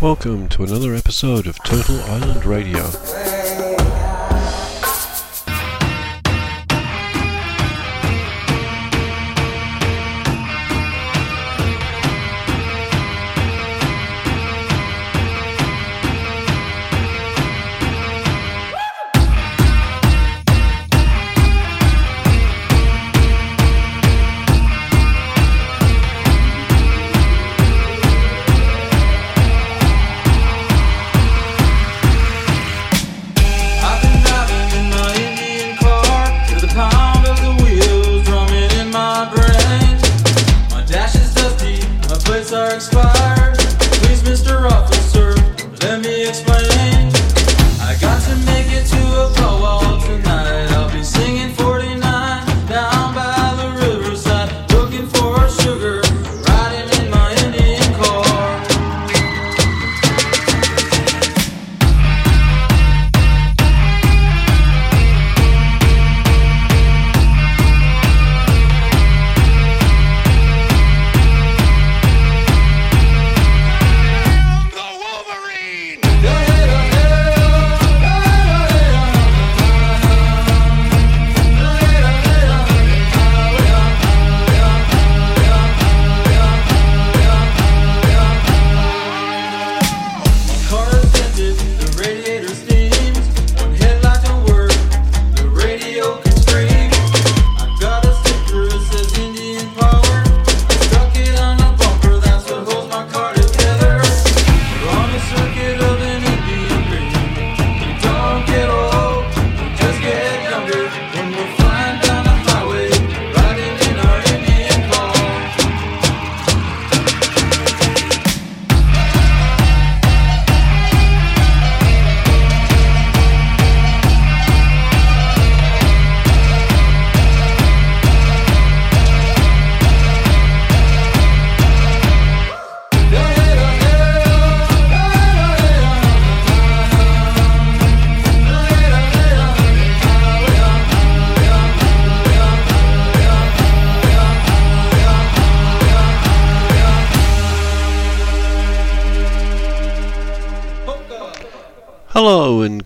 Welcome to another episode of Turtle Island Radio.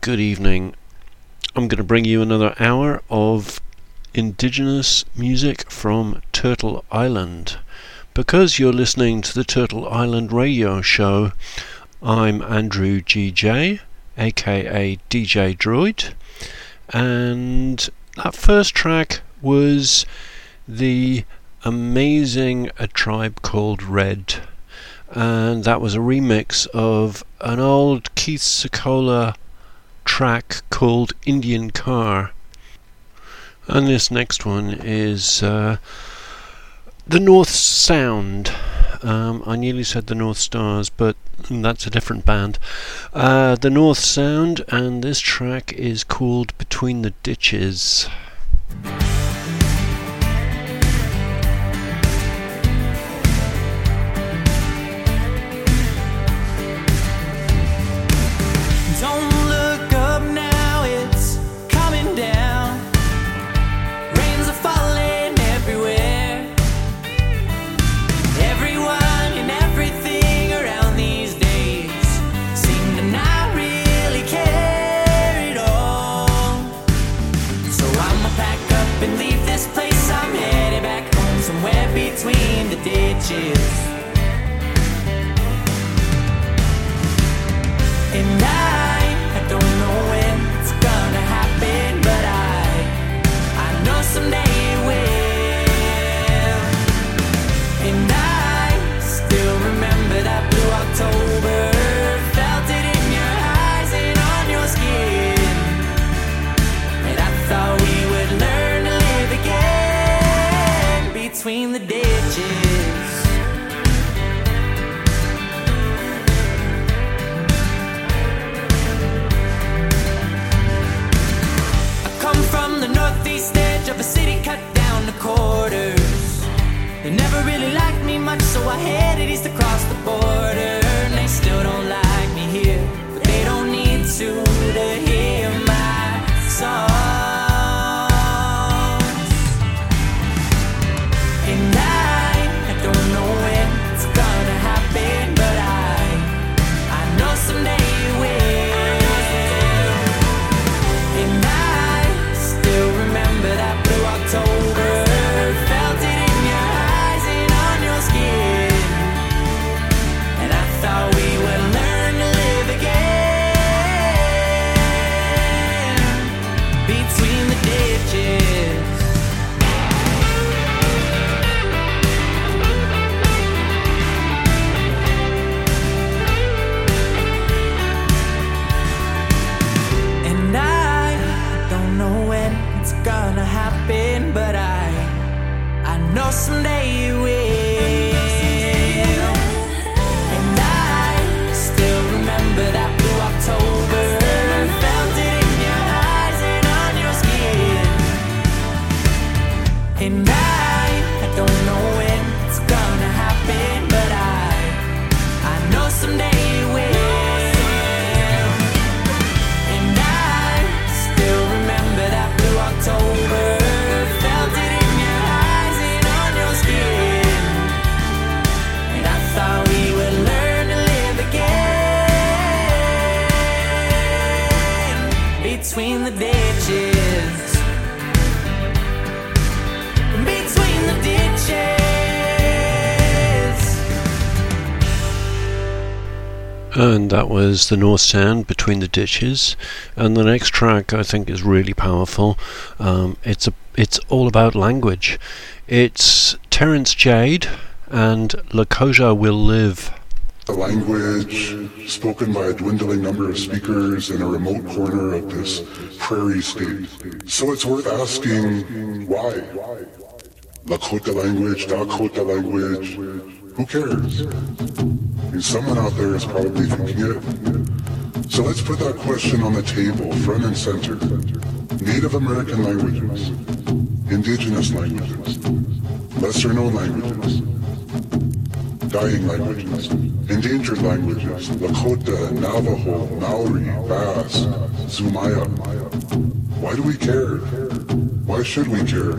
Good evening. I'm going to bring you another hour of indigenous music from Turtle Island. Because you're listening to the Turtle Island radio show, I'm Andrew GJ, aka DJ Droid, and that first track was the amazing A Tribe Called Red and that was a remix of an old Keith Secola track called Indian Car. And this next one is uh, the North Sound. Um, I nearly said the North Stars, but that's a different band. Uh, the North Sound, and this track is called Between the Ditches. Was the North Sound between the ditches. And the next track I think is really powerful. Um, it's a it's all about language. It's Terrance Jade and Lakota Will Live. A language spoken by a dwindling number of speakers in a remote corner of this prairie state. So it's worth asking why? Lakota language, Dakota language, who cares? And someone out there is probably thinking it. So let's put that question on the table, front and center. Native American languages, indigenous languages, lesser known languages, dying languages, endangered languages, Lakota, Navajo, Maori, Bass, Zumaya. Why do we care? Why should we care?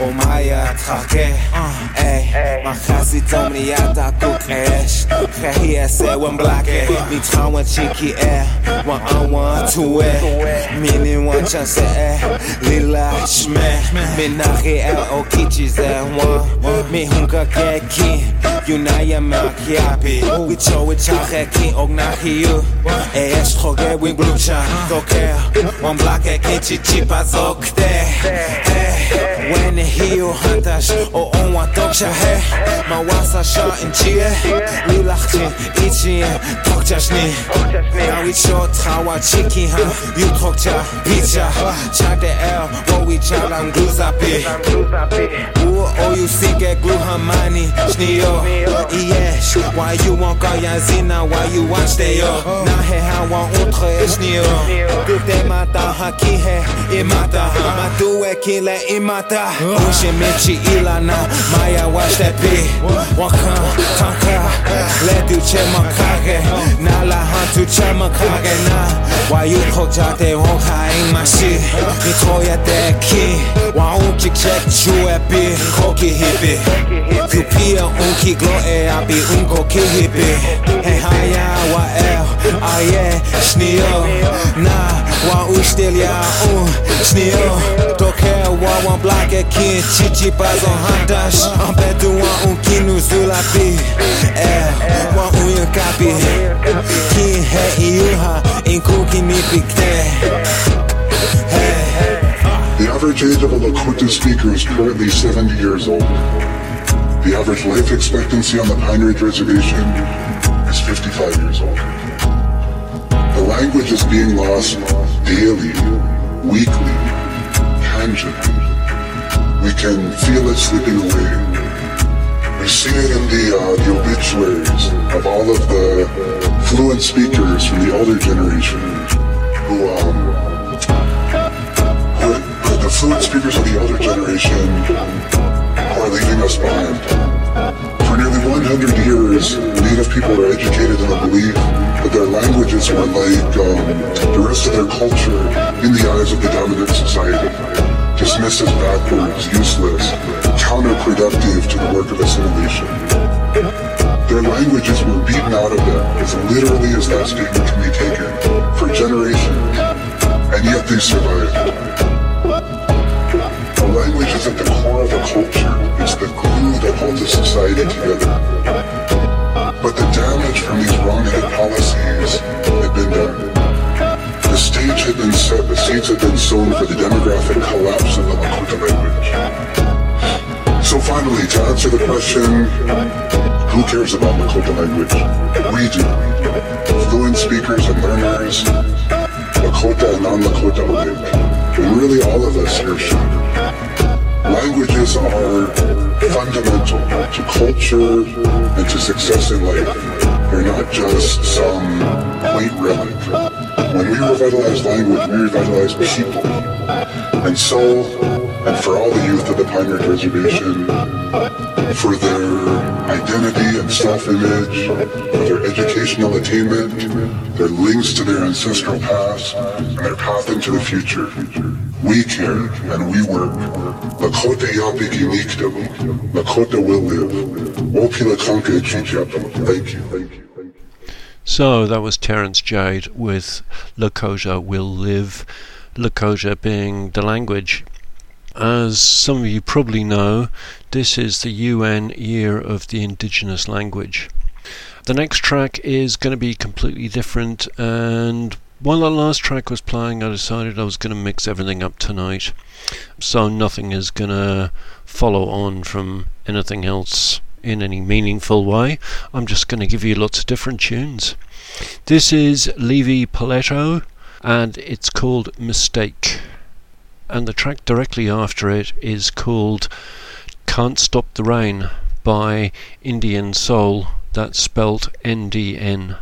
ומאיה תחכה, איי, מחזי תמריה תקוק אש, חיי עשה ומבלקה, ניצחה וצ'יקי אה, וואן וואן טווה, מיני וואן צ'נסה אה, לילה שמה, מנחי אל או קיצ'י זה וואן, מהונקה קקי, יונאיה מקיאפי, ויצ'ו וצ'חקי אוגנחי אש חוגג וגלוצ'ה, תוקע, וואן בלקה קיצ'י צ'יפה זוקדה, אה shme，me na he L o kichi 在 one。Wa chie Lilachin ichi Tokchash ni Now we cho trawa chiki ha You tokcha Picha Cha de el Wo we cha gluzapi Uo o you see get glue hamani Shnio Why you want kaya zina? Why you want up Na he ha wan outre eh, Shnio Dute mata ha ki he Imata. Ma due eh, ki le imata. Ushe michi ilana Maya watch that pi Wakan kanka Le du che makage Na la han tu che makage na. Why you hok cha te hok ha ing ma shi Ni toya te ki Wa un chik check chue pi Koki hippie. Tu pia un ki glo e abi un koki hippie. He haya wa el Aye ah, snio Na wa u stil ya un snio Toke wa wan blake kin Chichi pas on hantash An betu wa un kinu zula pi The average age of a Lakota speaker is currently 70 years old. The average life expectancy on the Pine Ridge Reservation is 55 years old. The language is being lost daily, weekly, tangibly. We can feel it slipping away. We see it in the, uh, the obituaries of all of the fluent speakers from the older generation who um, who- the fluent speakers of the older generation who are leaving us behind. For nearly 100 years, Native people were educated in the belief that their languages were like um, the rest of their culture in the eyes of the dominant society, dismissed as backwards, useless, counterproductive to the work of assimilation. Their languages were beaten out of them, as literally as that statement can be taken, for generations, and yet they survived. A language is at the core of a culture. It's the glue that holds a society together. But the damage from these wrong-headed policies had been done. The stage had been set, the seeds had been sown for the demographic collapse of the Lakota language. So finally, to answer the question, who cares about Lakota language? We do. Fluent speakers and learners, Lakota and non-Lakota alike. And really all of us here should. Languages are fundamental to culture and to success in life. They're not just some quaint relic. When we revitalize language, we revitalize people. And so, and for all the youth of the Pine Ridge Reservation, for their identity and self-image, for their educational attainment, their links to their ancestral past, and their path into the future. We care and we work. Lakota yapi kinikdom. Lakota will live. Wopila kanka chichapam. Thank you. Thank you. So that was Terrance Jade with Lakota Will Live, Lakota being the language. As some of you probably know, this is the UN Year of the Indigenous Language. The next track is going to be completely different, and while the last track was playing, I decided I was going to mix everything up tonight, so nothing is going to follow on from anything else in any meaningful way. I'm just going to give you lots of different tunes. This is Levi Platero, and it's called Mistake. And the track directly after it is called Can't Stop the Rain by Indian Soul. That's spelt NDN.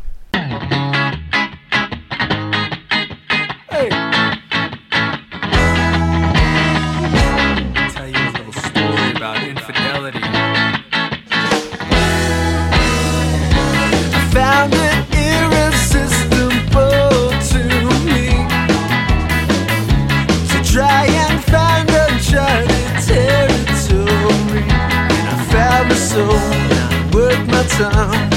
My.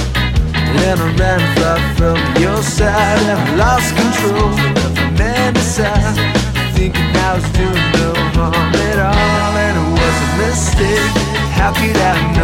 Then I ran far from your side, and lost control of the man inside. Thinking I was doing no harm at all, and it was a mistake. How could I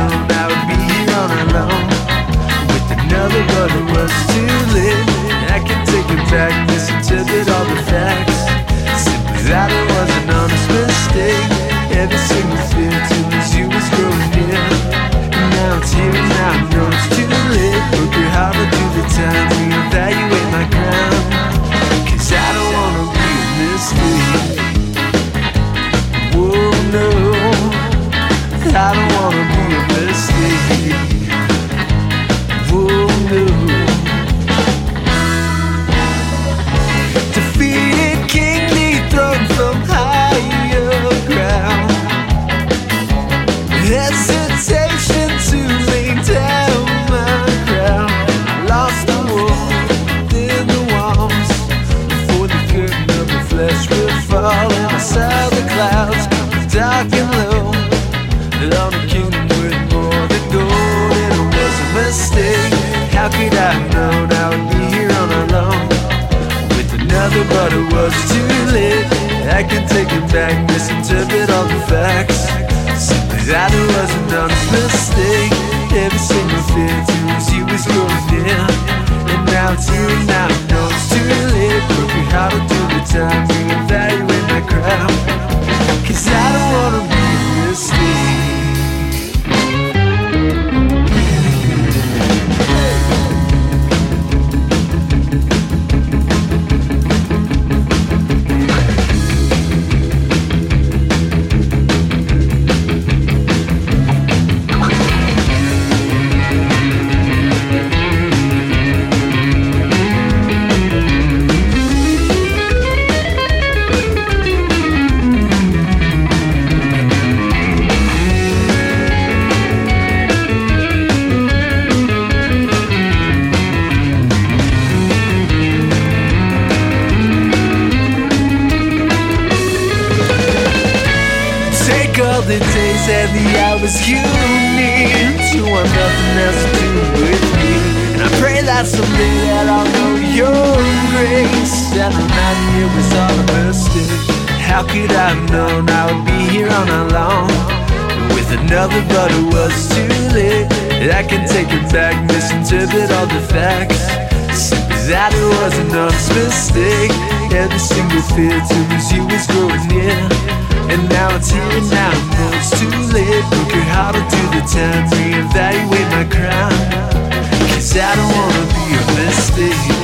hours you need to want nothing else to do with me. And I pray that someday that I'll know your grace and remind me it was all a mistake. How could I have known I would be here on alone with another, but it was too late. I can take it back, misinterpret all the facts. Simply that it was an honest mistake. Every single fear to lose you was growing near. And now it's here and now know it's too late. Look at how to do the time, reevaluate my crown. Cause I don't wanna be a mistake.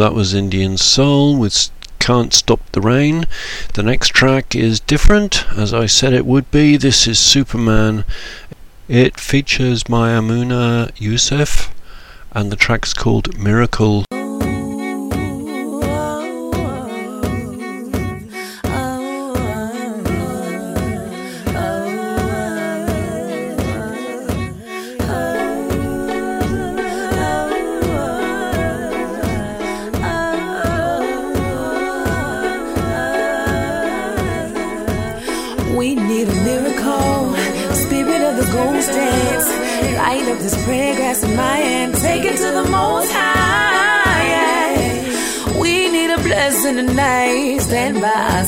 That was Indian Soul with Can't Stop the Rain. The next track is different, as I said it would be. This is Supaman. It features Maimouna Yousef, and the track's called Miracle.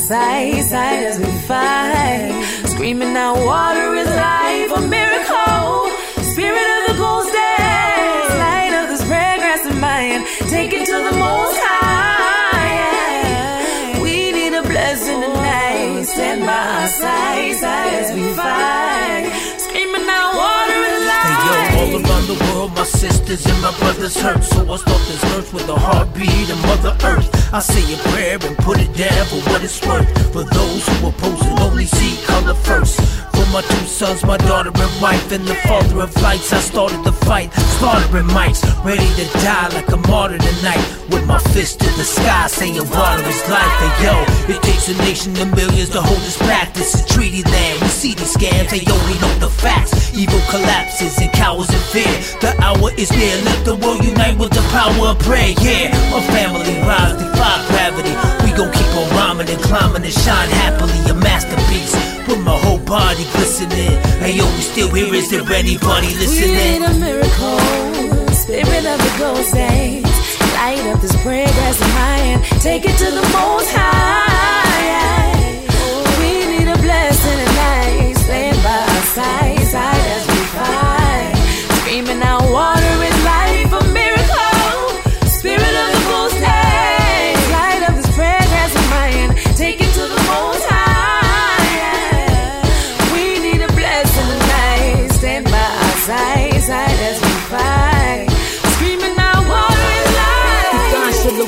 Side, side as we fight. Screaming out, water is life. A miracle. Spirit of the ghost dance. Light of this prayer grass in hand. Take it to the most high. We need a blessing tonight. Stand by our side, side as we fight. The world, my sisters and my brothers hurt. So I start this verse with a heartbeat of Mother Earth. I say a prayer and put it down for what it's worth. For those who oppose and only see color first. For my two sons, my daughter and wife, and the father of lights, I started the fight. Slaughtering mics, ready to die like a martyr tonight. With my fist to the sky, saying water is life. Hey yo, it a nation millions to hold us back. This is treaty land. We see these scams, they only know the facts. Evil collapses and cowers in fear. The hour is near. Let the world unite with the power of prayer. Yeah, my family rise, defy gravity. We gon' keep on rhyming and climbing and shine happily. A masterpiece with my whole body glistening. Hey yo, we still here. Is there anybody listening? We need a miracle. Spirit of the ghost. Light up this prayer grass in my hand. Take it to the most high. Side, side as we fight. Screaming out, water is life. A miracle. Spirit of the ghost days. Light up this prayer in my hand. Take it to the most high. We need a blessing tonight. Stand by our side, side as we fight. Screaming out, water is life.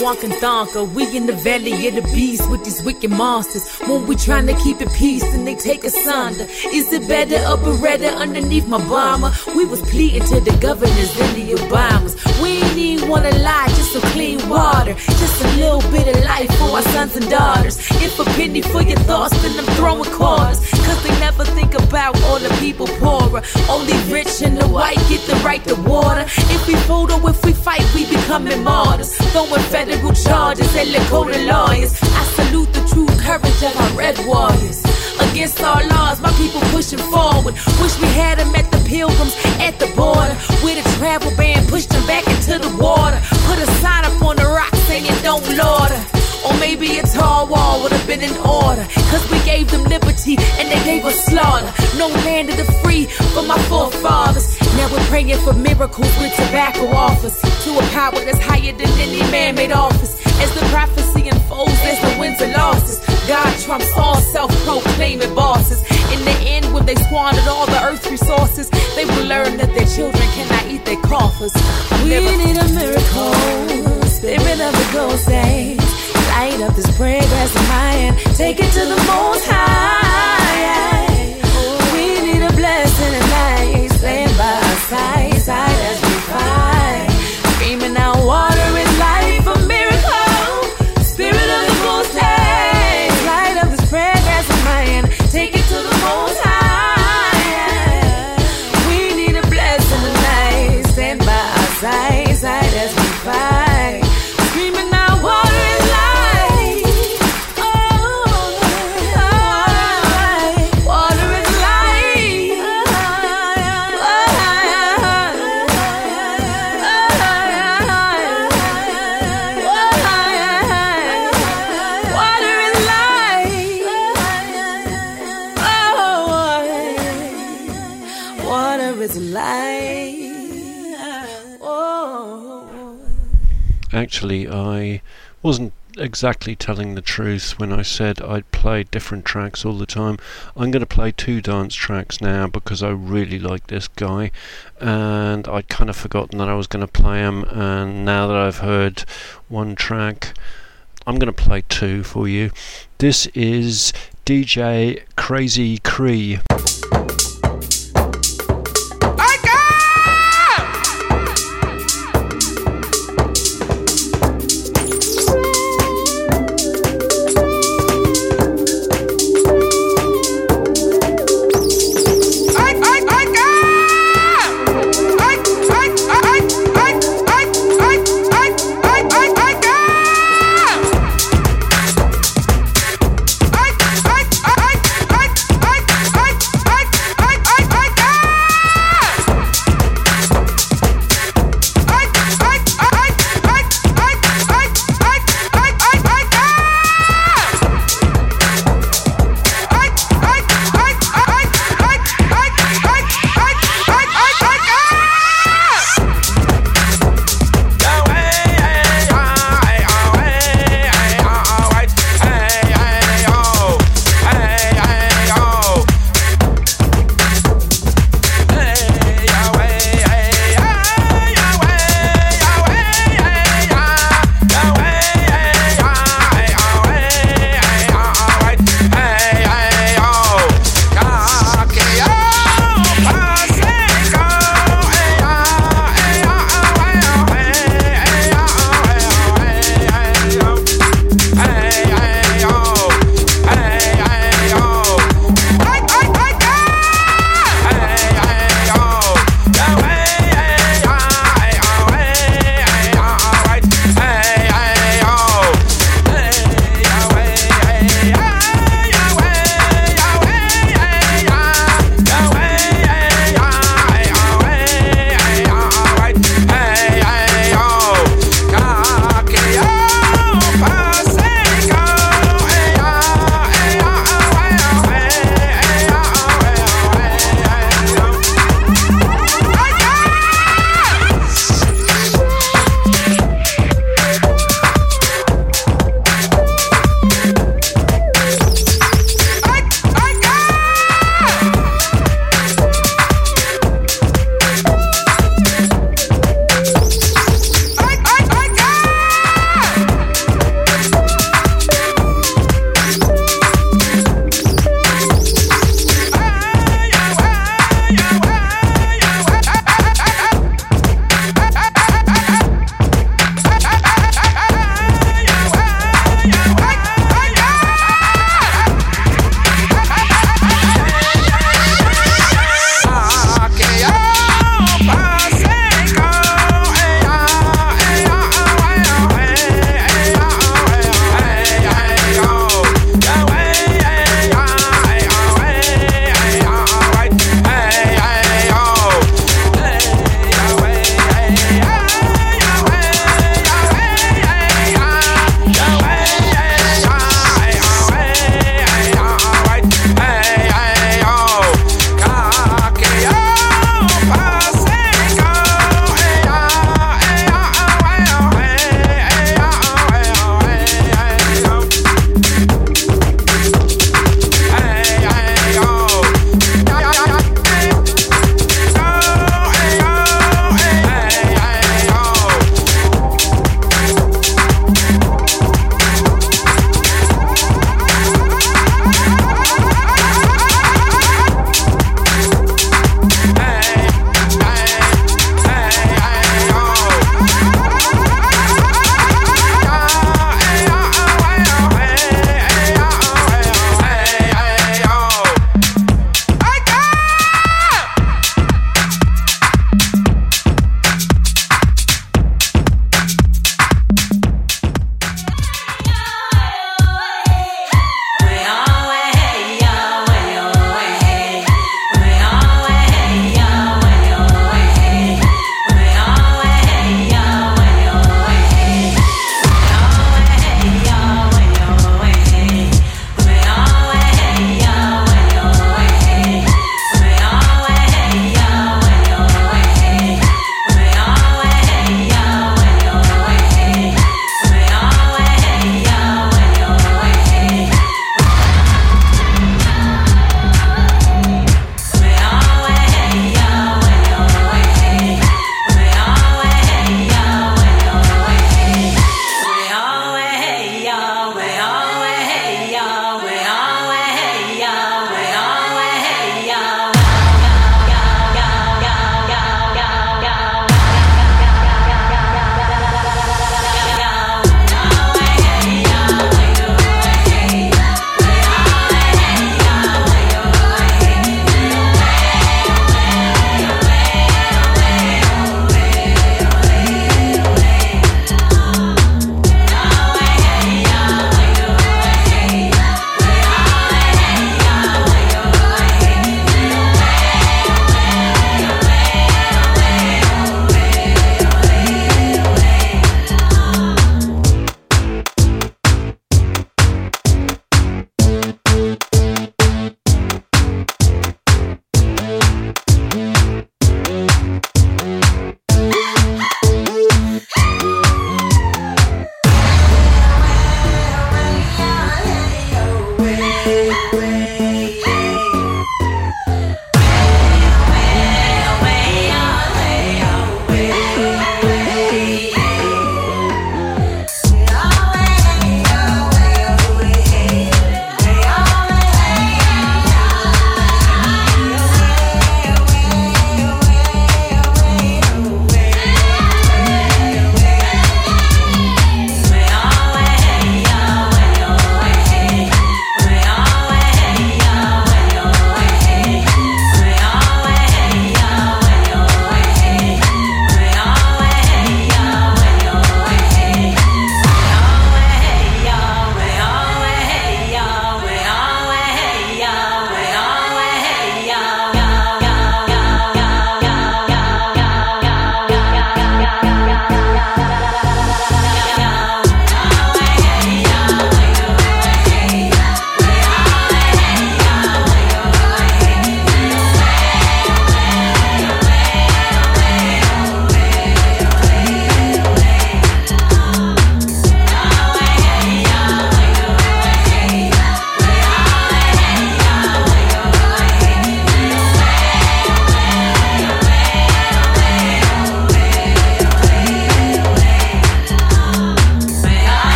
Walking Thonka, we in the valley of the beast with these wicked monsters. When we trying to keep it peace, and they take us under. Is it better or Beretta underneath my bomber? We was pleading to the governors and the Obamas. We wanna lie, just some clean water. Just a little bit of life for our sons and daughters. If a penny for your thoughts, then I'm throwing quarters. Cause they never think about all the people poorer. Only rich and the white get the right to water. If we vote or if we fight, we becoming martyrs. Throwing federal charges at Lakota lawyers. I salute the true courage of our red warriors. Against our laws, my people pushing forward. Wish we had them at the pilgrims at the border. With a travel ban, pushed them back into the water. Put a sign up on the rock saying don't lauder. Or maybe a tall wall would have been in order. Cause we gave them liberty and they gave us slaughter. No land of the free for my forefathers. We're praying for miracles with tobacco offers. To a power that's higher than any man made office. As the prophecy unfolds, as the wins and losses. God trumps all self proclaiming bosses. In the end, when they squandered all the earth's resources, they will learn that their children cannot eat their coffers. We never- need a miracle. Spirit of the ghost days. Light up this prayer my. Take it to the most high. Actually, I wasn't exactly telling the truth when I said I'd play different tracks all the time. I'm going to play two dance tracks now because I really like this guy, and I'd kind of forgotten that I was going to play him. And now that I've heard one track, I'm going to play two for you. This is DJ krayzkree.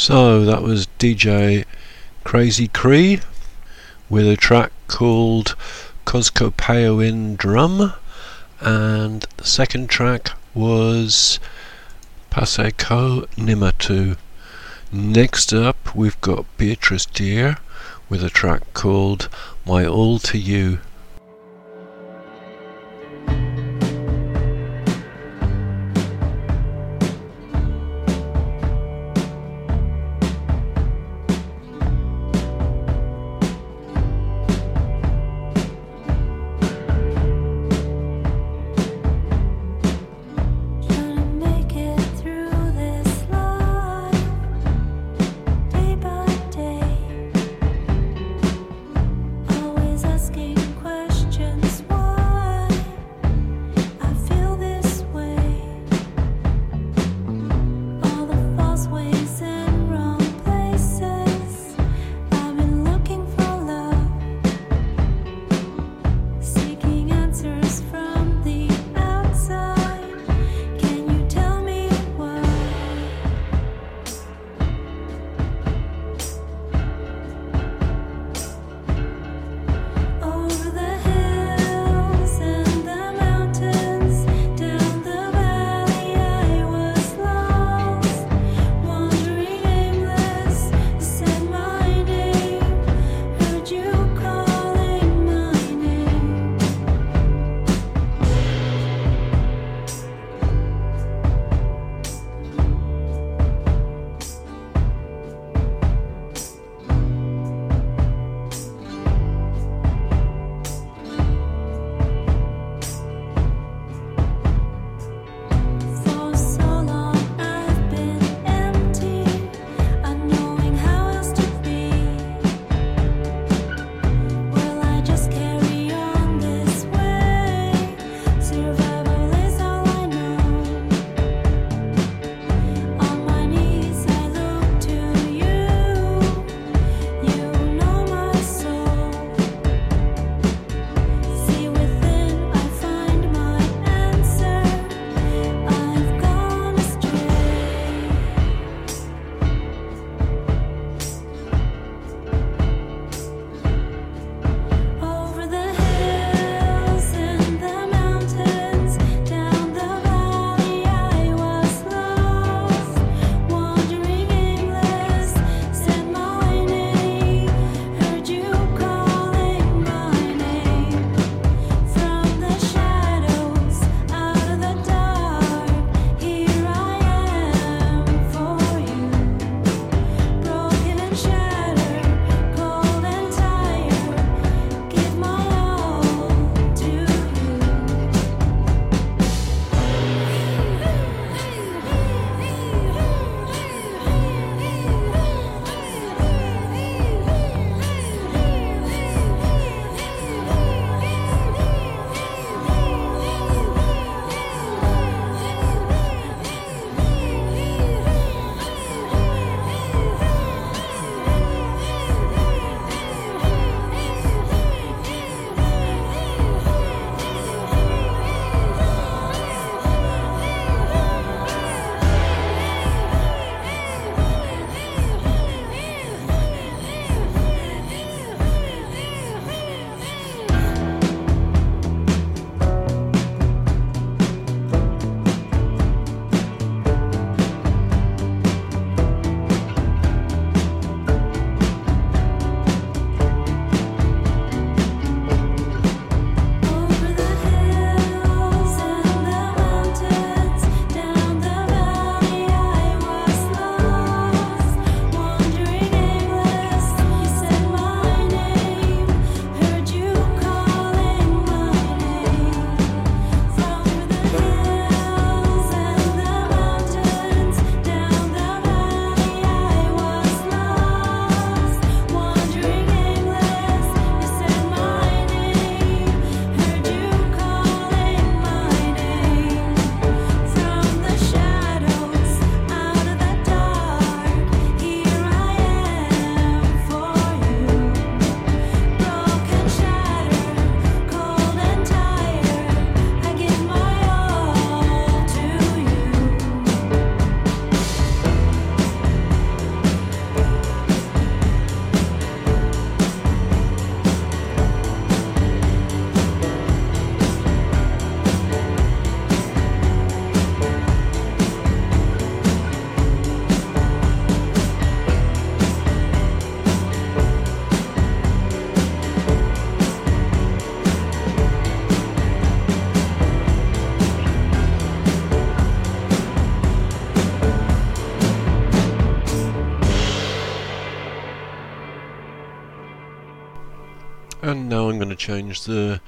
So that was DJ krayzkree with a track called Koskopayowin Drum, and the second track was Pasaykoh Nimihto. Next up, we've got Beatrice Deer with a track called My All to You. change the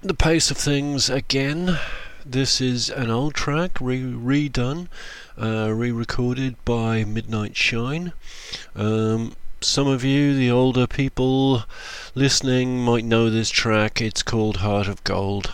the pace of things again. This is an old track, re- redone, uh, re-recorded by Midnight Shine. Um, some of you, the older people listening, might know this track. It's called Heart of Gold.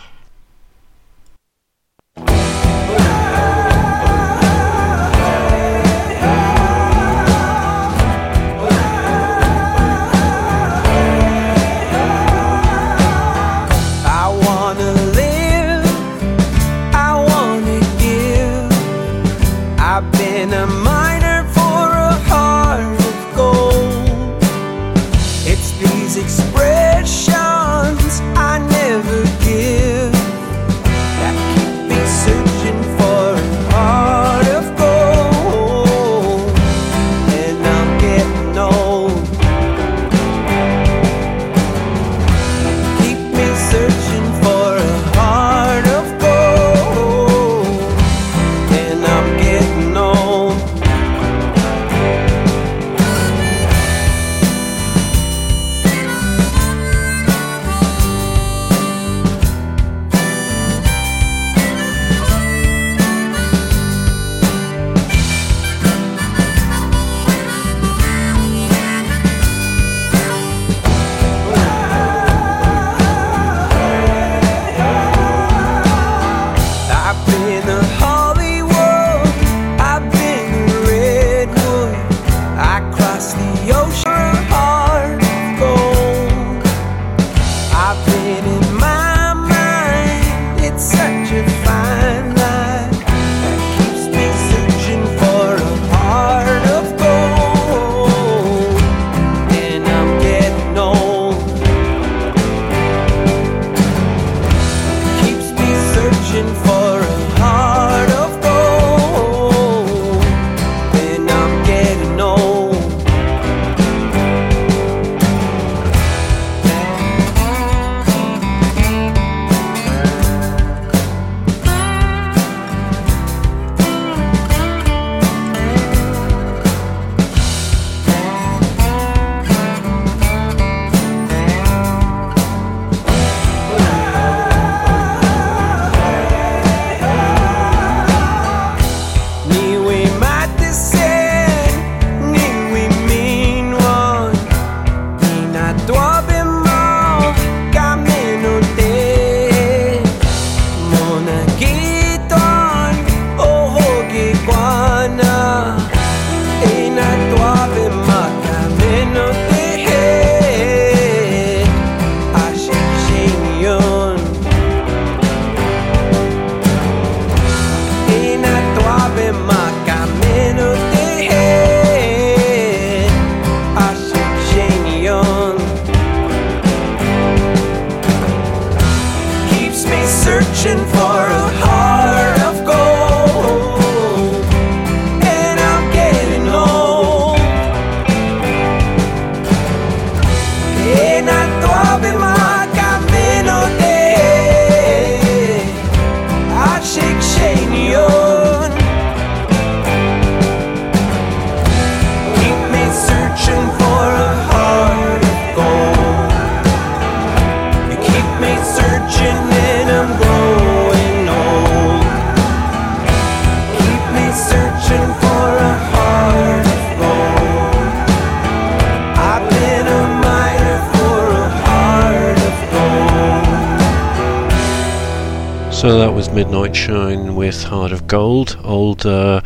Midnight Shine with Heart of Gold, old uh,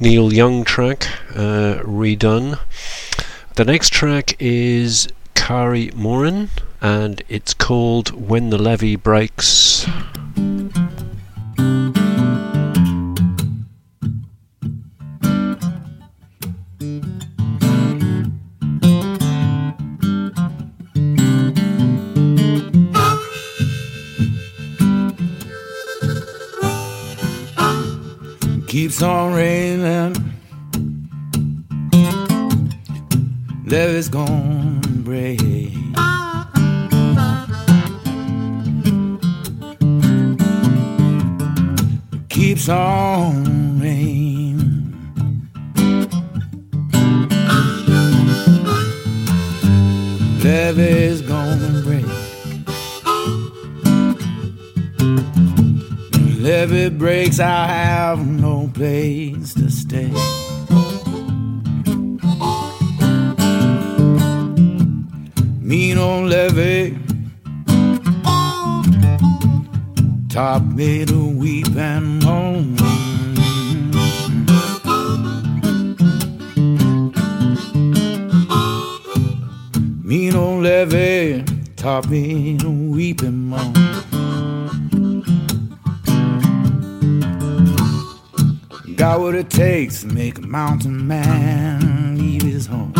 Neil Young track uh, redone. The next track is Cary Morin and it's called When the Levee Breaks. gonna break. It keeps on raining. Love is gonna break. If it breaks, I have no place to stay. Old levee taught me to weep and moan. Old levee taught me to weep and moan. Got what it takes to make a mountain man leave his home.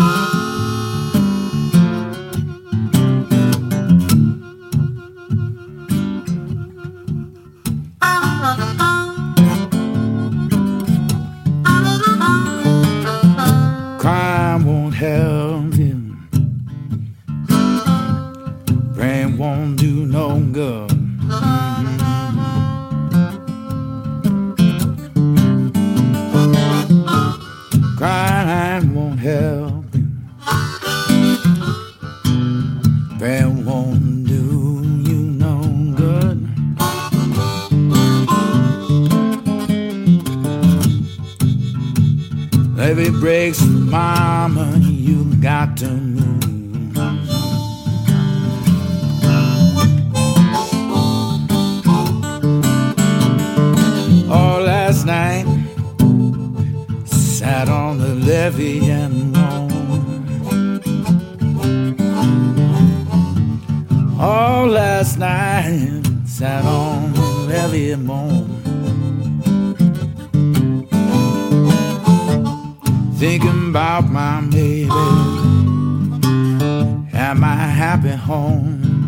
Home.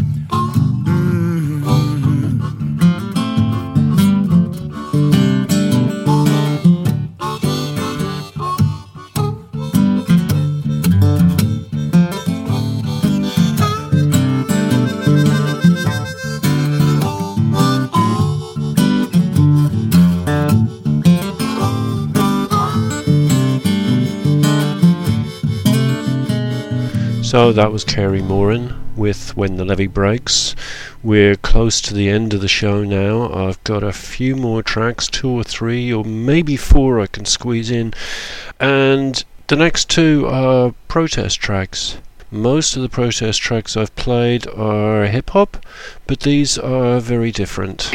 So that was Cary Morin with When the Levee Breaks. We're close to the end of the show now. I've got a few more tracks, two or three, or maybe four I can squeeze in. And the next two are protest tracks. Most of the protest tracks I've played are hip hop, but these are very different.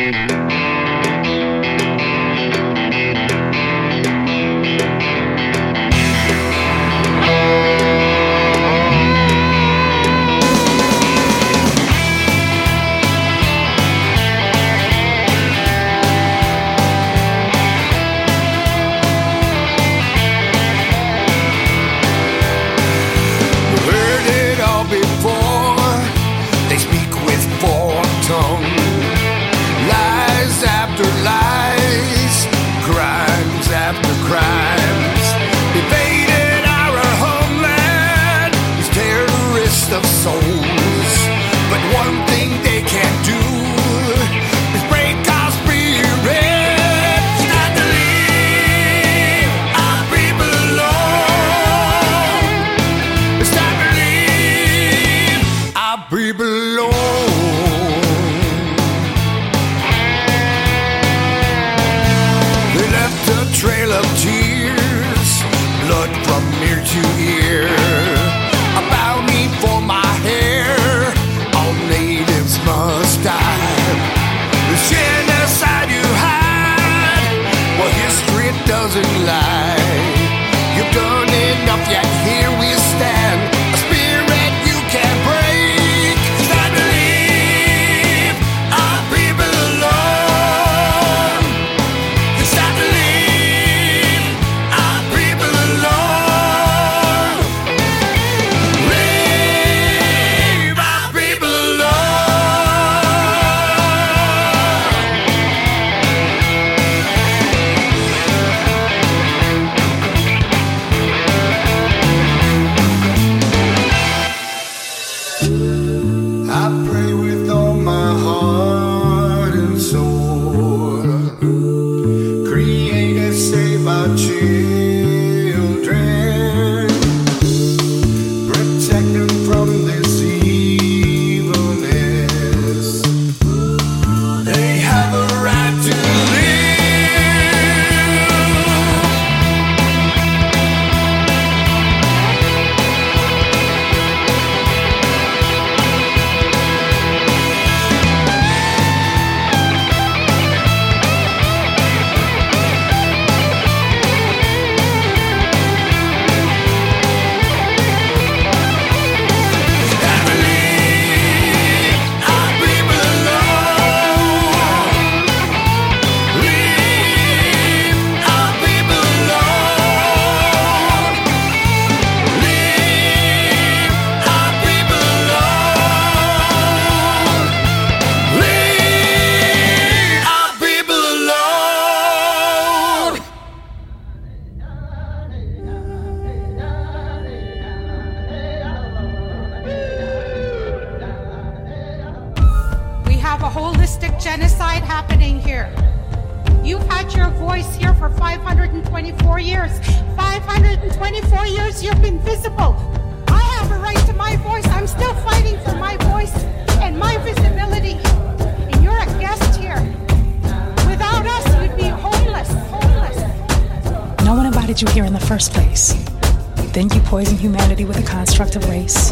Poison humanity with a construct of race.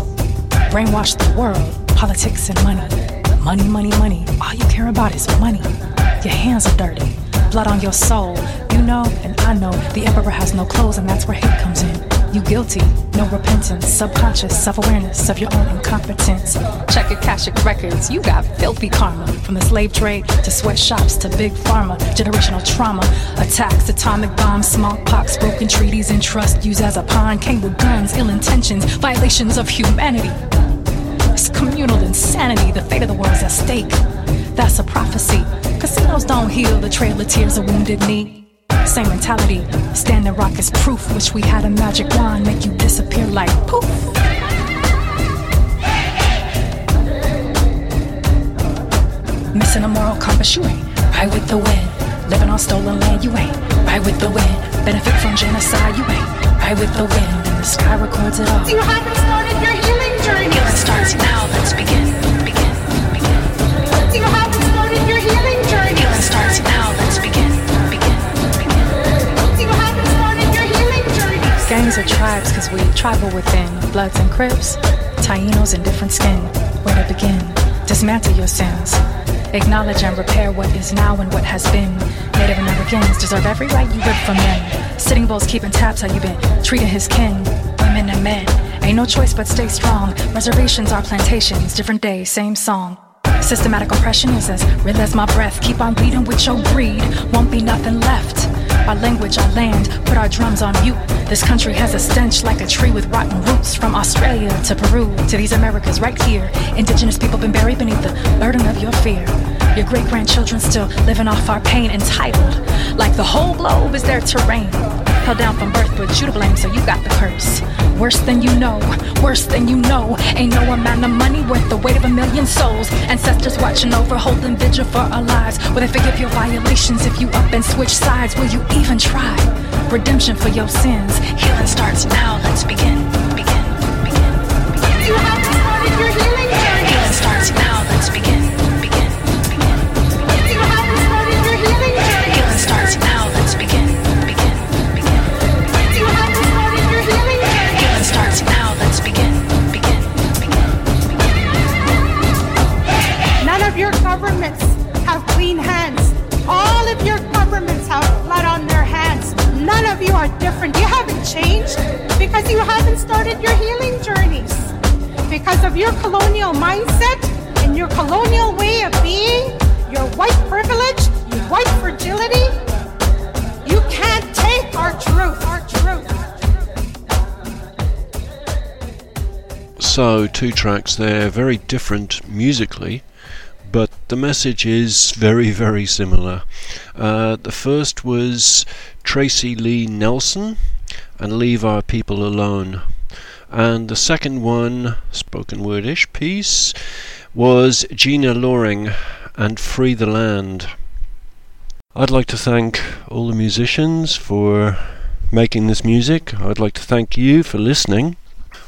Brainwash the world, politics and money. Money, money, money. All you care about is money. Your hands are dirty. Blood on your soul. You know, and I know, the emperor has no clothes, and that's where hate comes in. You guilty, no repentance, subconscious self-awareness of your own incompetence. Check Akashic records, you got filthy karma. From the slave trade to sweatshops to big pharma, generational trauma, attacks, atomic bombs, smallpox, broken treaties, and trust used as a pawn. Came with guns, ill intentions, violations of humanity. It's communal insanity. The fate of the world is at stake. That's a prophecy. Casinos don't heal the trail of tears of wounded knee. Same mentality. Standing rock is proof. Wish we had a magic wand, make you disappear like poof. Missing a moral compass, you ain't right with the wind. Living on stolen land, you ain't right with the wind. Benefit from genocide, you ain't right with the wind. And the sky records it all. Tribes because we tribal within. Bloods and Crips, Tainos in different skin. Where to begin? Dismantle your sins. Acknowledge and repair what is now and what has been. Native Americans deserve every right you would from them. Sitting bulls keeping tabs how you been treating his kin, women and men. Ain't no choice but stay strong. Reservations are plantations, different day, same song. Systematic oppression is as real as my breath. Keep on beating with your greed, won't be nothing left. Our language, our land, put our drums on mute. This country has a stench like a tree with rotten roots. From Australia to Peru to these Americas right here. Indigenous people been buried beneath the burden of your fear. Your great grandchildren still living off our pain, entitled. Like the whole globe is their terrain. Held down from birth, but you to blame, so you got the curse. Worse than you know, worse than you know. Ain't no amount of money worth the weight of a million souls. Ancestors watching over, holding vigil for our lives. Will they forgive your violations if you up and switch sides? Will you even try? Redemption for your sins. Healing starts now. Let's begin. Begin. Begin. begin. You haven't started your healing journey. Healing starts now. Now. Let's begin. Begin. None of your governments have clean hands. All of your governments have blood on their hands. None of you are different. You haven't changed because you haven't started your healing journeys. Because of your colonial mindset and your colonial way of being, your white privilege, your white So, two tracks there, very different musically, but the message is very, very similar. Uh, the first was Tracy Lee Nelson and Leave Our People Alone. And the second one, spoken wordish piece, was Gina Loring and Free the Land. I'd like to thank all the musicians for making this music. I'd like to thank you for listening.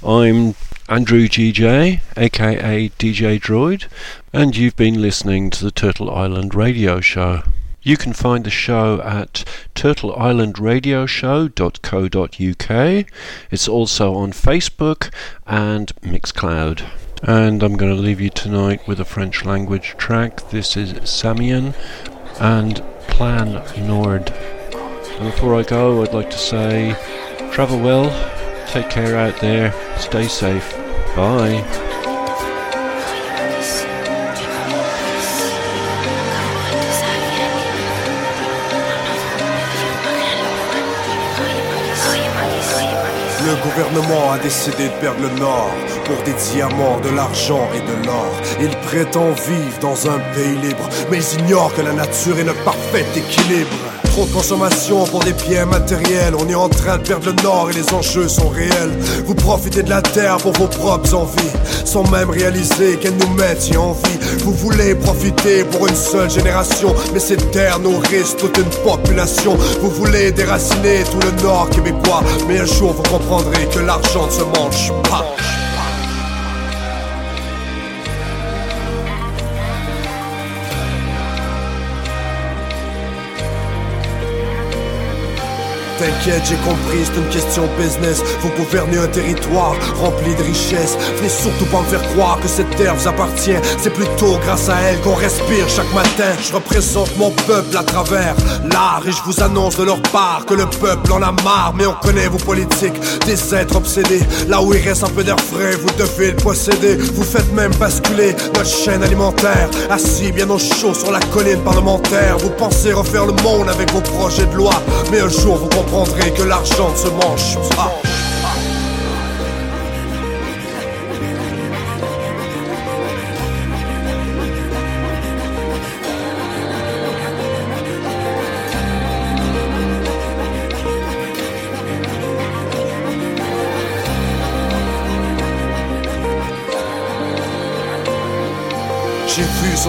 I'm Andrew GJ, aka DJ Droid, and you've been listening to the Turtle Island Radio Show. You can find the show at turtleislandradioshow.co.uk. It's also on Facebook and Mixcloud. And I'm going to leave you tonight with a French language track. This is Samian and Plan Nord. And before I go, I'd like to say travel well, take care out there, stay safe. Bye. Le gouvernement a décidé de perdre le Nord pour des diamants, de l'argent et de l'or. Il prétend vivre dans un pays libre, mais ignore que la nature est le parfait équilibre. Consommation pour des biens matériels. On est en train de perdre le nord et les enjeux sont réels. Vous profitez de la terre pour vos propres envies, sans même réaliser qu'elle nous met si en vie. Vous voulez profiter pour une seule génération, mais ces terres nourrissent toute une population. Vous voulez déraciner tout le nord québécois, mais un jour vous comprendrez que l'argent ne se mange pas. T'inquiète, j'ai compris, c'est une question business. Vous gouvernez un territoire rempli de richesses. Venez surtout pas me faire croire que cette terre vous appartient. C'est plutôt grâce à elle qu'on respire chaque matin. Je représente mon peuple à travers l'art et je vous annonce de leur part que le peuple en a marre. Mais on connaît vos politiques, des êtres obsédés. Là où il reste un peu d'air frais, vous devez le posséder. Vous faites même basculer notre chaîne alimentaire. Assis bien au chaud sur la colline parlementaire. Vous pensez refaire le monde avec vos projets de loi. Mais un jour vous comprendrez que l'argent se mange pas.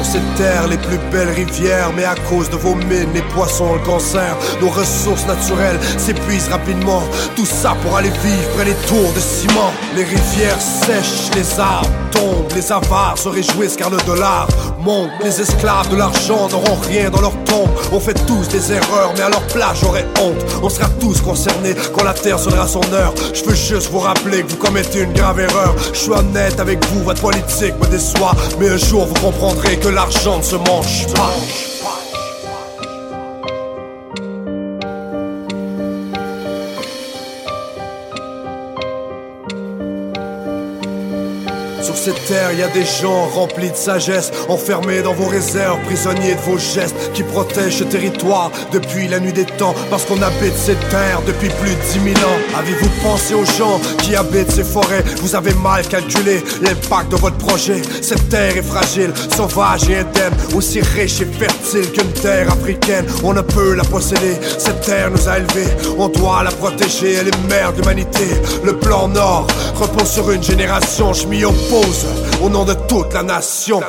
Sur cette les plus belles rivières, mais à cause de vos mines, les poissons le cancer. Nos ressources naturelles s'épuisent rapidement. Tout ça pour aller vivre près des tours de ciment. Les rivières sèchent, les arbres tombent, les avares se réjouissent car le dollar Les esclaves de l'argent n'auront rien dans leur tombe. On fait tous des erreurs, mais à leur place j'aurais honte. On sera tous concernés quand la terre sonnera son heure. Je veux juste vous rappeler que vous commettez une grave erreur. Je suis honnête avec vous, votre politique me déçoit. Mais un jour vous comprendrez que l'argent ne se mange pas. Cette terre, y a des gens remplis de sagesse, enfermés dans vos réserves, prisonniers de vos gestes, qui protègent ce territoire depuis la nuit des temps, parce qu'on habite cette terre depuis plus de 10 000 ans. Avez-vous pensé aux gens qui habitent ces forêts? Vous avez mal calculé l'impact de votre projet. Cette terre est fragile, sauvage et indemne, aussi riche et fertile qu'une terre africaine. On ne peut la posséder, cette terre nous a élevés, on doit la protéger, elle est mère de l'humanité. Le plan Nord repose sur une génération, je m'y oppose au nom de toute la nation.